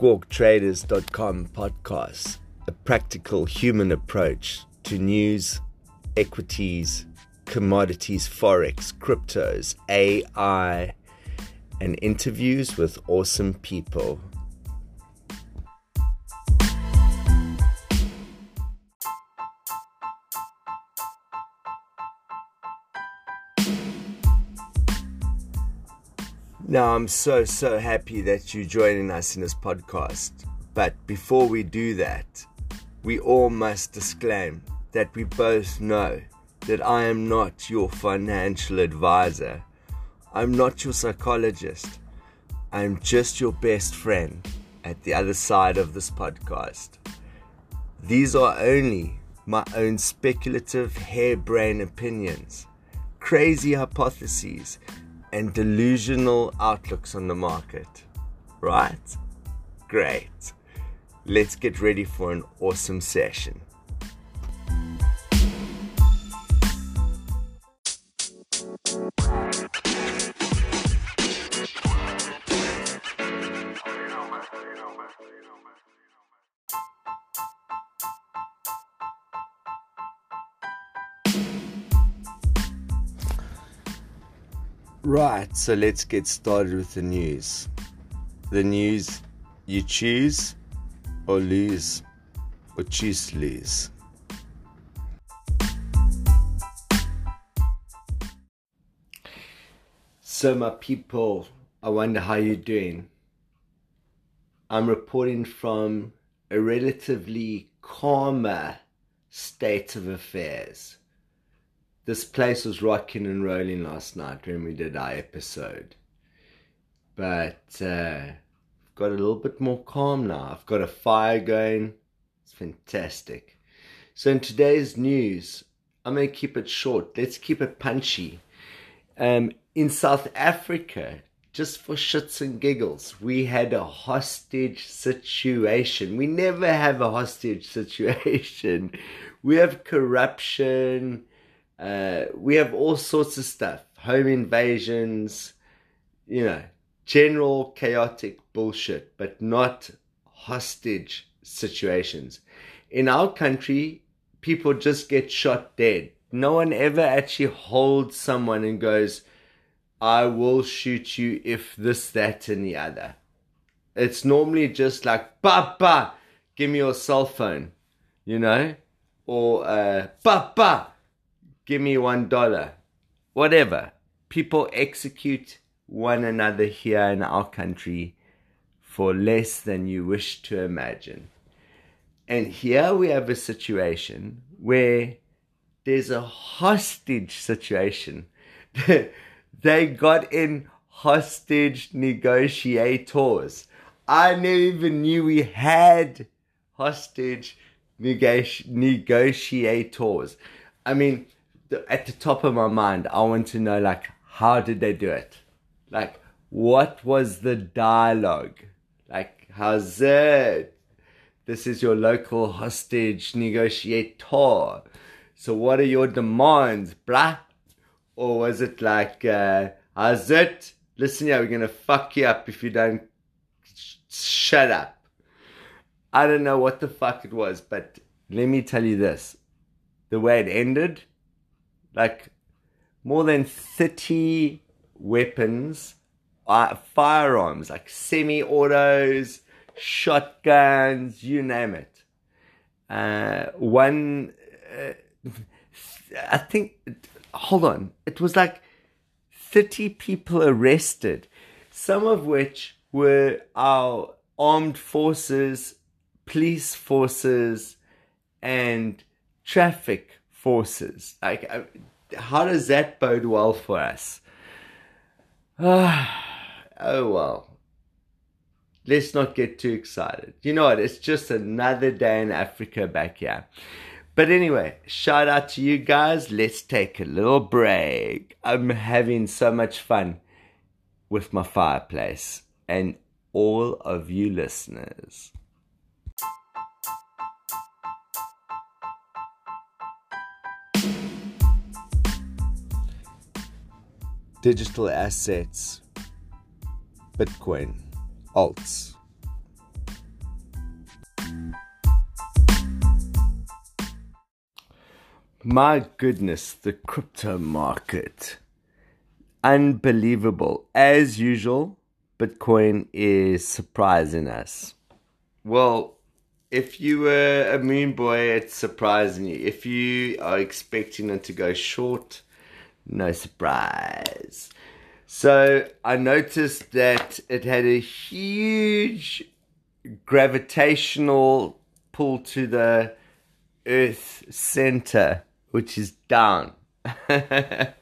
squawktraders.com podcast, a practical human approach to news, equities, commodities, forex, cryptos, AI, and interviews with awesome people. Now, I'm so, so happy that you're joining us in this podcast. But before we do that, we all must disclaim that we both know that I am not your financial advisor. I'm not your psychologist. I'm just your best friend at the other side of this podcast. These are only my own speculative, harebrained opinions, crazy hypotheses, and delusional outlooks on the market. Right? Great. Let's get ready for an awesome session. Right, so let's get started with the news. The news you choose or lose, or choose lose. So, my people, I wonder how you're doing. I'm reporting from a relatively calmer state of affairs this place was rocking and rolling last night when we did our episode. But uh, I've got a little bit more calm now. I've got a fire going. It's fantastic. So in today's news, I'm going to keep it short. Let's keep it punchy. Um, in South Africa, just for shits and giggles, we had a hostage situation. We never have a hostage situation. We have corruption uh, we have all sorts of stuff home invasions, you know, general chaotic bullshit, but not hostage situations. In our country, people just get shot dead. No one ever actually holds someone and goes, I will shoot you if this, that, and the other. It's normally just like, ba, give me your cell phone, you know? Or, uh, ba, give me one dollar, whatever. People execute one another here in our country for less than you wish to imagine. And here we have a situation where there's a hostage situation. they got in hostage negotiators. I never even knew we had hostage negotiators. I mean, at the top of my mind, I want to know like how did they do it? Like what was the dialogue? Like how's it? This is your local hostage negotiator. So what are your demands, blah? Or was it like uh, how's it? Listen here, we're gonna fuck you up if you don't sh- shut up. I don't know what the fuck it was, but let me tell you this. The way it ended, like more than 30 weapons, uh, firearms, like semi autos, shotguns, you name it. Uh, one, uh, I think, hold on, it was like 30 people arrested, some of which were our armed forces, police forces, and traffic forces. Like, uh, how does that bode well for us? oh well. Let's not get too excited. You know what? It's just another day in Africa back here. But anyway, shout out to you guys. Let's take a little break. I'm having so much fun with my fireplace. And all of you listeners. Digital assets, Bitcoin, alts. My goodness, the crypto market. Unbelievable. As usual, Bitcoin is surprising us. Well, if you were a moon boy, it's surprising you. If you are expecting it to go short, no surprise. So I noticed that it had a huge gravitational pull to the Earth center which is down. At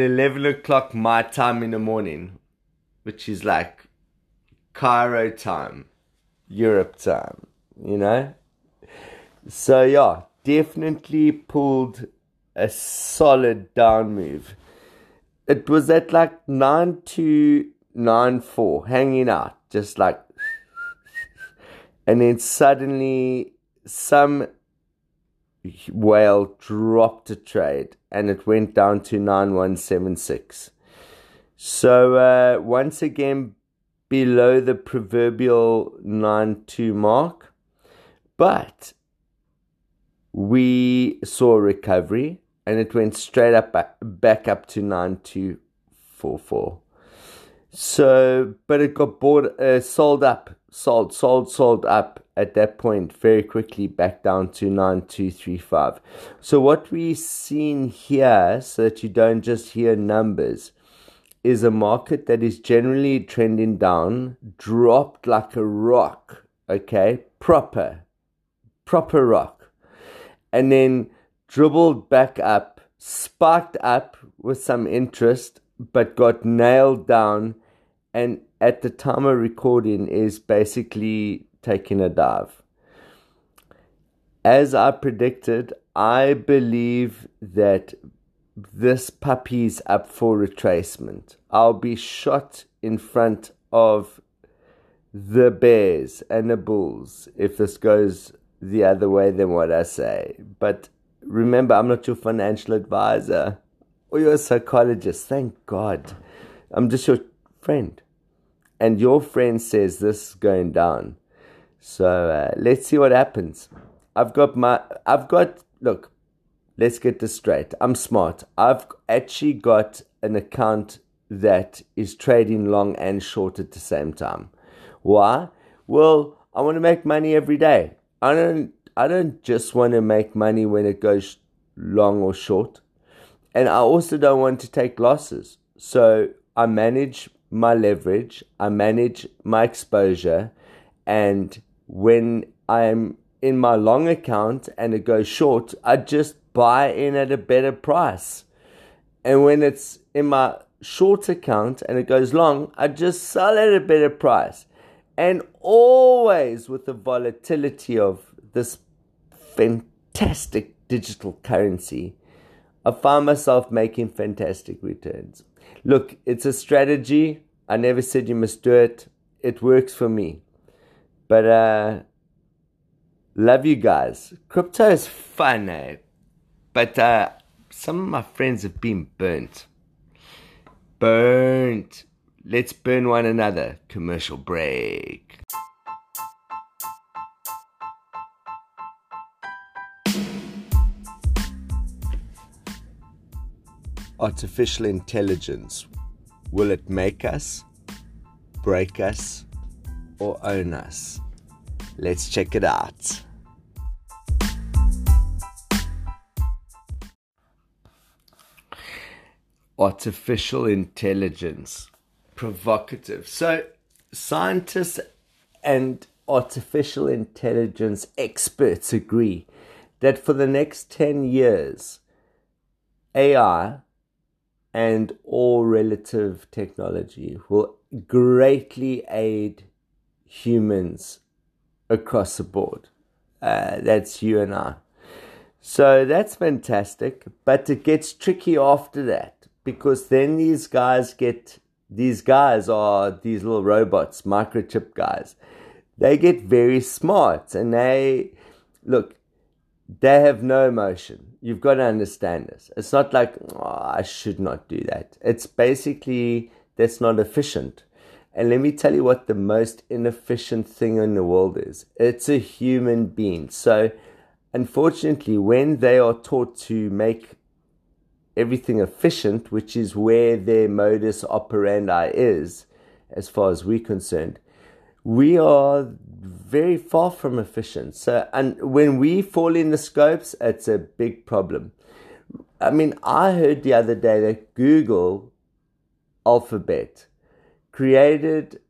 11 o'clock my time in the morning, which is like Cairo time, Europe time, you know? So, yeah, definitely pulled a solid down move. It was at like 9 to 9 4, hanging out, just like. And then suddenly, some whale dropped a trade and it went down to 9176. So uh, once again below the proverbial 92 mark, but we saw recovery and it went straight up back up to 9244. So, but it got bought, uh, sold up, sold, sold, sold up at that point very quickly back down to 9235. So, what we've seen here, so that you don't just hear numbers, is a market that is generally trending down, dropped like a rock, okay, proper, proper rock, and then dribbled back up, sparked up with some interest but got nailed down and at the time of recording is basically taking a dive. As I predicted, I believe that this puppy's up for retracement. I'll be shot in front of the Bears and the Bulls if this goes the other way than what I say. But remember, I'm not your financial advisor or you're a psychologist. Thank God. I'm just your friend. And your friend says this is going down. So uh, let's see what happens. I've got my, I've got, look, let's get this straight. I'm smart. I've actually got an account that is trading long and short at the same time. Why? Well, I want to make money every day. I don't I don't just want to make money when it goes long or short. And I also don't want to take losses. So I manage my leverage, I manage my exposure, and when I'm in my long account and it goes short, I just buy in at a better price. And when it's in my short account and it goes long, I just sell at a better price. And always with the volatility of this fantastic digital currency, I find myself making fantastic returns. Look, it's a strategy. I never said you must do it. It works for me. But uh love you guys. Crypto is fun, eh? But uh some of my friends have been burnt. Burnt. Let's burn one another. Commercial break. Artificial intelligence, will it make us, break us, or own us? Let's check it out. Artificial intelligence, provocative. So, scientists and artificial intelligence experts agree that for the next 10 years, AI and all relative technology will greatly aid humans across the board. Uh, that's you and I. So that's fantastic, but it gets tricky after that because then these guys get these guys are these little robots, microchip guys. They get very smart and they look, they have no emotion. You've got to understand this. It's not like, oh, I should not do that. It's basically that's not efficient. And let me tell you what the most inefficient thing in the world is it's a human being. So, unfortunately, when they are taught to make everything efficient, which is where their modus operandi is, as far as we're concerned, we are very far from efficient. So, and when we fall in the scopes, it's a big problem. I mean, I heard the other day that Google Alphabet created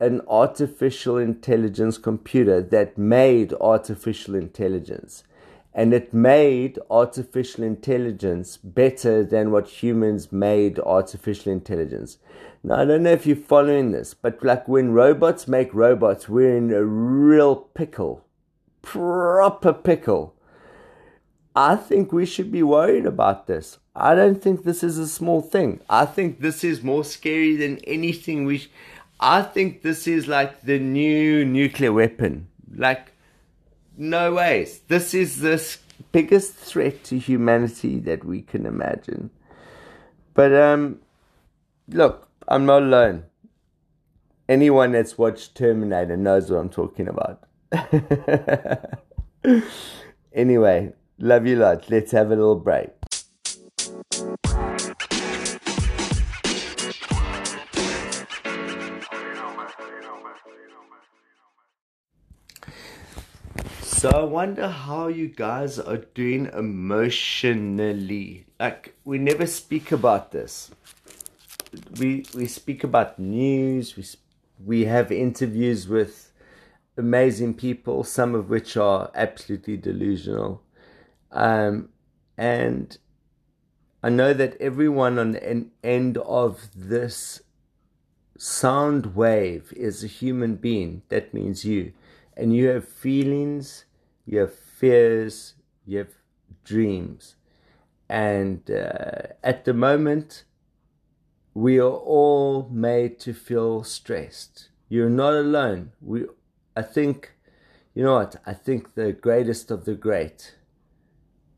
an artificial intelligence computer that made artificial intelligence and it made artificial intelligence better than what humans made artificial intelligence. Now, I don't know if you're following this, but like when robots make robots, we're in a real pickle. Proper pickle. I think we should be worried about this. I don't think this is a small thing. I think this is more scary than anything we. Sh- I think this is like the new nuclear weapon. Like, no ways. This is the biggest threat to humanity that we can imagine. But um, look, I'm not alone. Anyone that's watched Terminator knows what I'm talking about. anyway, love you lot. Let's have a little break. So I wonder how you guys are doing emotionally. Like we never speak about this. We we speak about news. We we have interviews with amazing people, some of which are absolutely delusional. Um, and I know that everyone on the end of this sound wave is a human being. That means you. And you have feelings you have fears, you have dreams. And uh, at the moment, we are all made to feel stressed. You're not alone. We, I think, you know what? I think the greatest of the great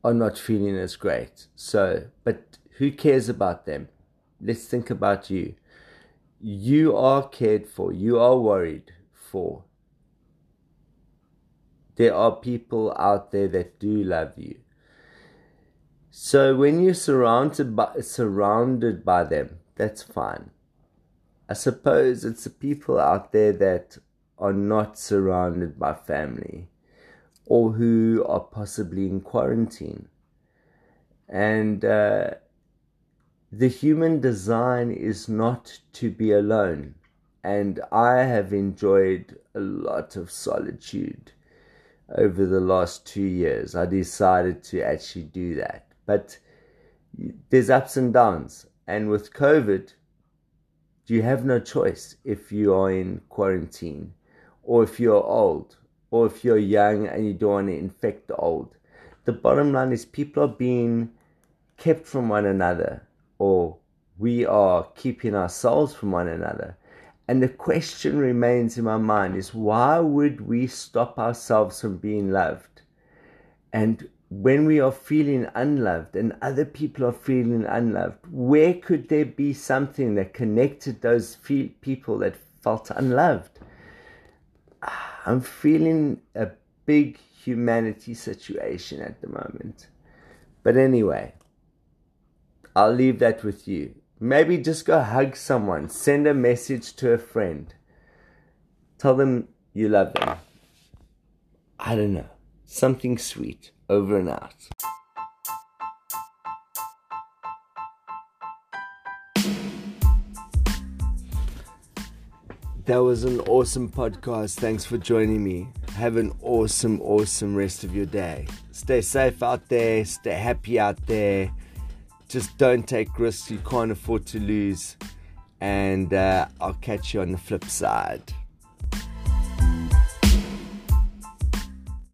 are not feeling as great. So, but who cares about them? Let's think about you. You are cared for. You are worried for there are people out there that do love you. So when you're surrounded by surrounded by them, that's fine. I suppose it's the people out there that are not surrounded by family or who are possibly in quarantine. And uh, the human design is not to be alone. And I have enjoyed a lot of solitude over the last two years. I decided to actually do that. But there's ups and downs. And with COVID, you have no choice if you are in quarantine or if you're old or if you're young and you don't want to infect the old. The bottom line is people are being kept from one another or we are keeping ourselves from one another. And the question remains in my mind is why would we stop ourselves from being loved? And when we are feeling unloved and other people are feeling unloved, where could there be something that connected those people that felt unloved? Ah, I'm feeling a big humanity situation at the moment. But anyway, I'll leave that with you. Maybe just go hug someone, send a message to a friend, tell them you love them. I don't know, something sweet, over and out. That was an awesome podcast. Thanks for joining me. Have an awesome, awesome rest of your day. Stay safe out there, stay happy out there just don't take risks you can't afford to lose. And uh, I'll catch you on the flip side.